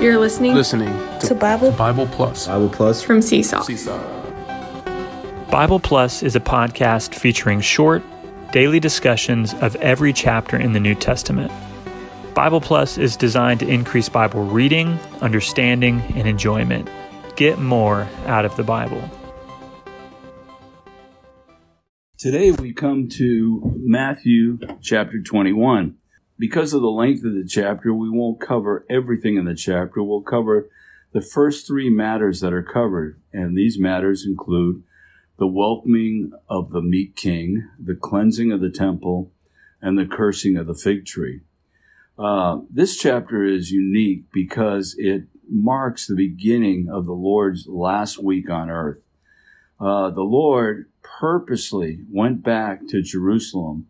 You're listening, listening to, to Bible Bible Plus. Bible Plus from Seesaw. Seesaw. Bible Plus is a podcast featuring short, daily discussions of every chapter in the New Testament. Bible Plus is designed to increase Bible reading, understanding, and enjoyment. Get more out of the Bible. Today we come to Matthew chapter 21. Because of the length of the chapter, we won't cover everything in the chapter. We'll cover the first three matters that are covered, and these matters include the welcoming of the meat king, the cleansing of the temple, and the cursing of the fig tree. Uh, this chapter is unique because it marks the beginning of the Lord's last week on earth. Uh, the Lord purposely went back to Jerusalem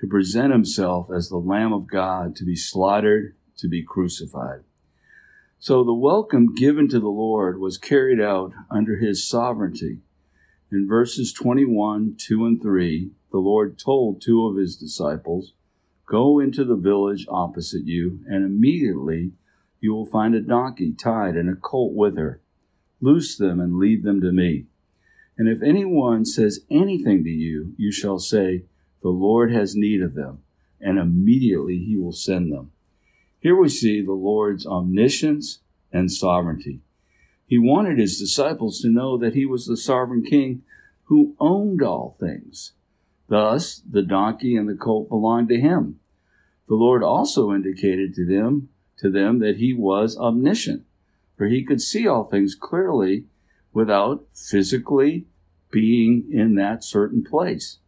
to present himself as the Lamb of God to be slaughtered, to be crucified. So the welcome given to the Lord was carried out under his sovereignty. In verses 21, 2 and 3, the Lord told two of his disciples, Go into the village opposite you, and immediately you will find a donkey tied and a colt with her. Loose them and lead them to me. And if anyone says anything to you, you shall say, The Lord has need of them, and immediately he will send them. Here we see the Lord's omniscience and sovereignty. He wanted his disciples to know that he was the sovereign king who owned all things. Thus, the donkey and the colt belonged to him. The Lord also indicated to them, to them that he was omniscient, for he could see all things clearly without physically being in that certain place.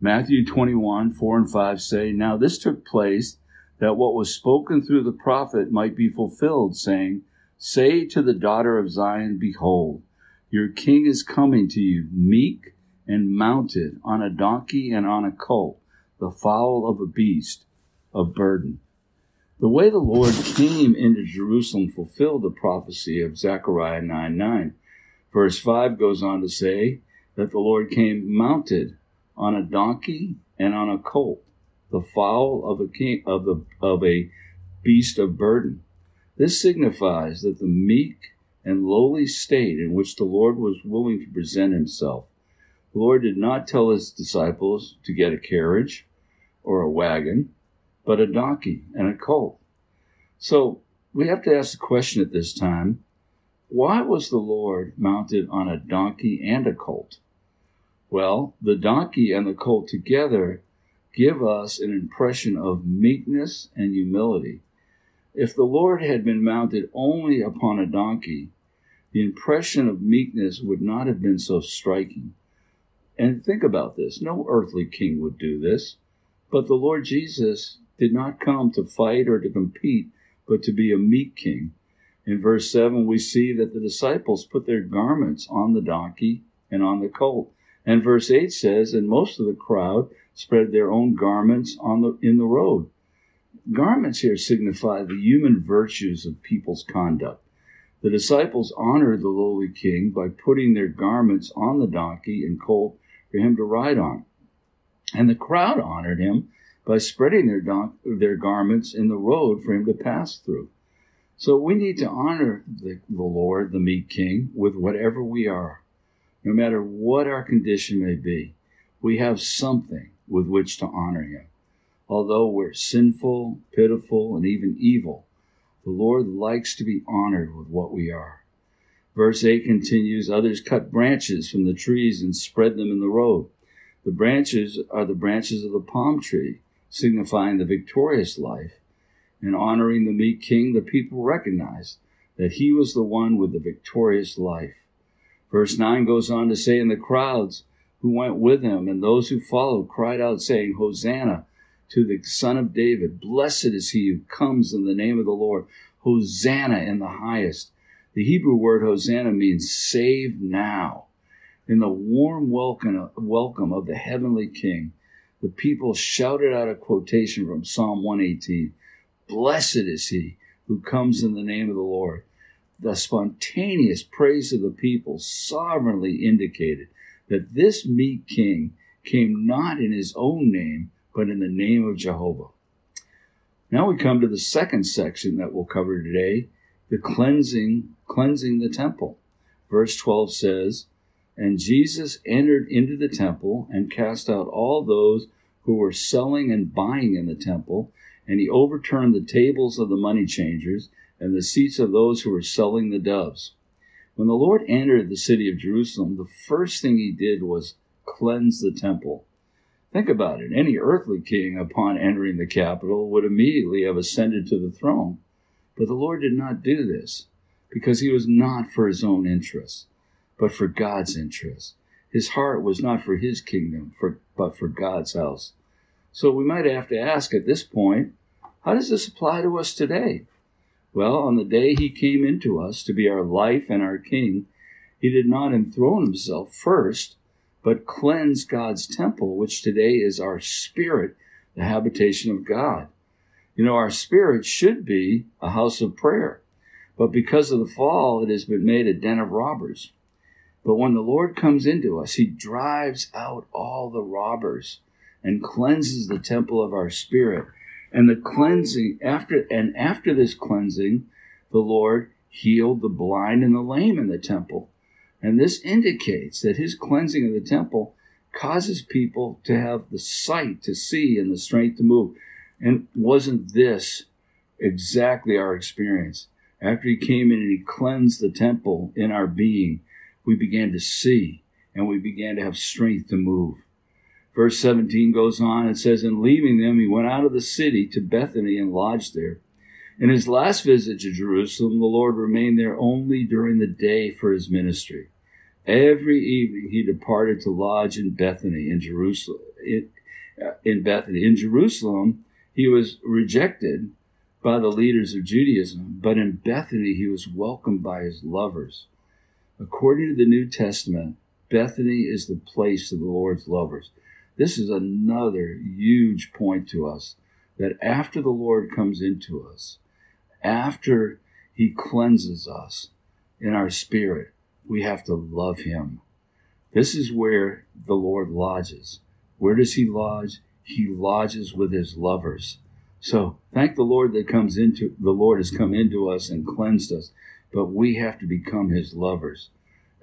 Matthew 21, 4 and 5 say, Now this took place that what was spoken through the prophet might be fulfilled, saying, Say to the daughter of Zion, Behold, your king is coming to you, meek and mounted on a donkey and on a colt, the fowl of a beast of burden. The way the Lord came into Jerusalem fulfilled the prophecy of Zechariah 9 9. Verse 5 goes on to say that the Lord came mounted on a donkey and on a colt, the fowl of a king of of a beast of burden. This signifies that the meek and lowly state in which the Lord was willing to present himself. The Lord did not tell his disciples to get a carriage or a wagon, but a donkey and a colt. So we have to ask the question at this time why was the Lord mounted on a donkey and a colt? Well, the donkey and the colt together give us an impression of meekness and humility. If the Lord had been mounted only upon a donkey, the impression of meekness would not have been so striking. And think about this no earthly king would do this, but the Lord Jesus did not come to fight or to compete, but to be a meek king. In verse 7, we see that the disciples put their garments on the donkey and on the colt. And verse 8 says, and most of the crowd spread their own garments on the, in the road. Garments here signify the human virtues of people's conduct. The disciples honored the lowly king by putting their garments on the donkey and colt for him to ride on. And the crowd honored him by spreading their, don- their garments in the road for him to pass through. So we need to honor the, the Lord, the meek king, with whatever we are. No matter what our condition may be, we have something with which to honor him. Although we're sinful, pitiful, and even evil, the Lord likes to be honored with what we are. Verse 8 continues Others cut branches from the trees and spread them in the road. The branches are the branches of the palm tree signifying the victorious life. In honoring the meek king, the people recognized that he was the one with the victorious life. Verse 9 goes on to say, And the crowds who went with him and those who followed cried out, saying, Hosanna to the Son of David. Blessed is he who comes in the name of the Lord. Hosanna in the highest. The Hebrew word Hosanna means save now. In the warm welcome, of the heavenly King, the people shouted out a quotation from Psalm 118 Blessed is he who comes in the name of the Lord. The spontaneous praise of the people sovereignly indicated that this meek king came not in his own name, but in the name of Jehovah. Now we come to the second section that we'll cover today the cleansing, cleansing the temple. Verse 12 says, And Jesus entered into the temple and cast out all those who were selling and buying in the temple, and he overturned the tables of the money changers and the seats of those who were selling the doves. When the Lord entered the city of Jerusalem, the first thing he did was cleanse the temple. Think about it. Any earthly king, upon entering the capital, would immediately have ascended to the throne. But the Lord did not do this because he was not for his own interests, but for God's interests. His heart was not for his kingdom, for, but for God's house. So we might have to ask at this point, how does this apply to us today? Well, on the day he came into us to be our life and our king, he did not enthrone himself first, but cleanse God's temple, which today is our spirit, the habitation of God. You know, our spirit should be a house of prayer, but because of the fall, it has been made a den of robbers. But when the Lord comes into us, he drives out all the robbers and cleanses the temple of our spirit. And the cleansing after and after this cleansing, the Lord healed the blind and the lame in the temple. And this indicates that his cleansing of the temple causes people to have the sight to see and the strength to move. And wasn't this exactly our experience? After he came in and he cleansed the temple in our being, we began to see and we began to have strength to move. Verse 17 goes on, and says, And leaving them, he went out of the city to Bethany and lodged there. In his last visit to Jerusalem, the Lord remained there only during the day for his ministry. Every evening he departed to lodge in Bethany in Jerusalem. In, uh, in Bethany. In Jerusalem, he was rejected by the leaders of Judaism, but in Bethany he was welcomed by his lovers. According to the New Testament, Bethany is the place of the Lord's lovers. This is another huge point to us that after the Lord comes into us, after he cleanses us in our spirit, we have to love him. This is where the Lord lodges. Where does he lodge? He lodges with his lovers. So thank the Lord that comes into the Lord has come into us and cleansed us, but we have to become his lovers.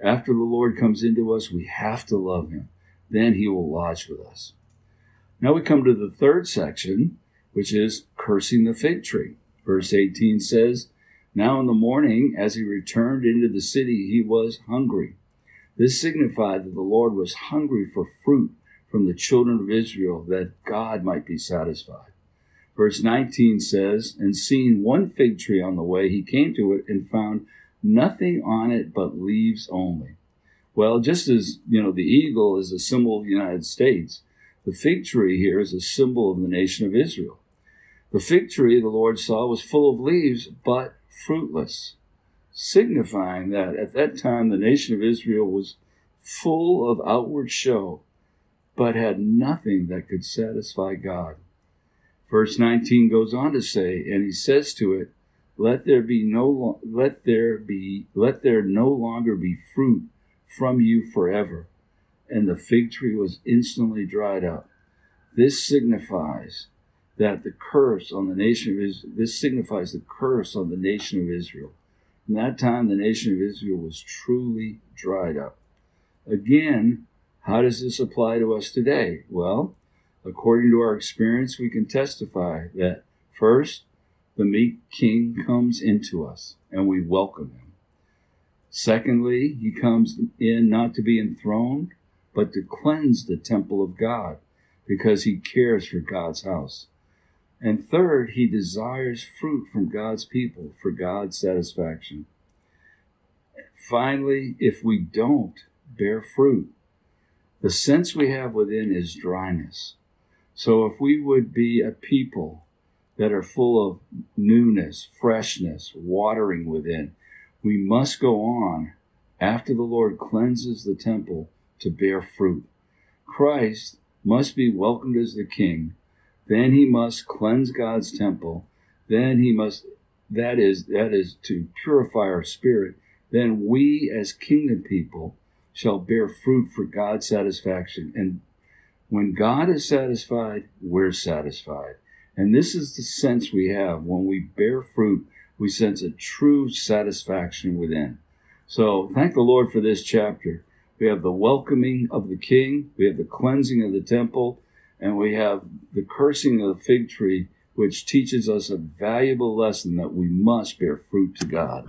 After the Lord comes into us, we have to love him. Then he will lodge with us. Now we come to the third section, which is cursing the fig tree. Verse 18 says, Now in the morning, as he returned into the city, he was hungry. This signified that the Lord was hungry for fruit from the children of Israel, that God might be satisfied. Verse 19 says, And seeing one fig tree on the way, he came to it and found nothing on it but leaves only. Well, just as, you know, the eagle is a symbol of the United States, the fig tree here is a symbol of the nation of Israel. The fig tree the Lord saw was full of leaves, but fruitless, signifying that at that time the nation of Israel was full of outward show, but had nothing that could satisfy God. Verse 19 goes on to say, and he says to it, let there be no let there be let there no longer be fruit from you forever. And the fig tree was instantly dried up. This signifies that the curse on the nation of Israel, this signifies the curse on the nation of Israel. In that time, the nation of Israel was truly dried up. Again, how does this apply to us today? Well, according to our experience, we can testify that first, the meek king comes into us and we welcome him. Secondly, he comes in not to be enthroned, but to cleanse the temple of God because he cares for God's house. And third, he desires fruit from God's people for God's satisfaction. Finally, if we don't bear fruit, the sense we have within is dryness. So if we would be a people that are full of newness, freshness, watering within, we must go on after the Lord cleanses the temple to bear fruit. Christ must be welcomed as the king then he must cleanse God's temple. Then he must, that is, that is to purify our spirit. Then we as kingdom people shall bear fruit for God's satisfaction. And when God is satisfied, we're satisfied. And this is the sense we have when we bear fruit we sense a true satisfaction within. So thank the Lord for this chapter. We have the welcoming of the king, we have the cleansing of the temple, and we have the cursing of the fig tree, which teaches us a valuable lesson that we must bear fruit to God.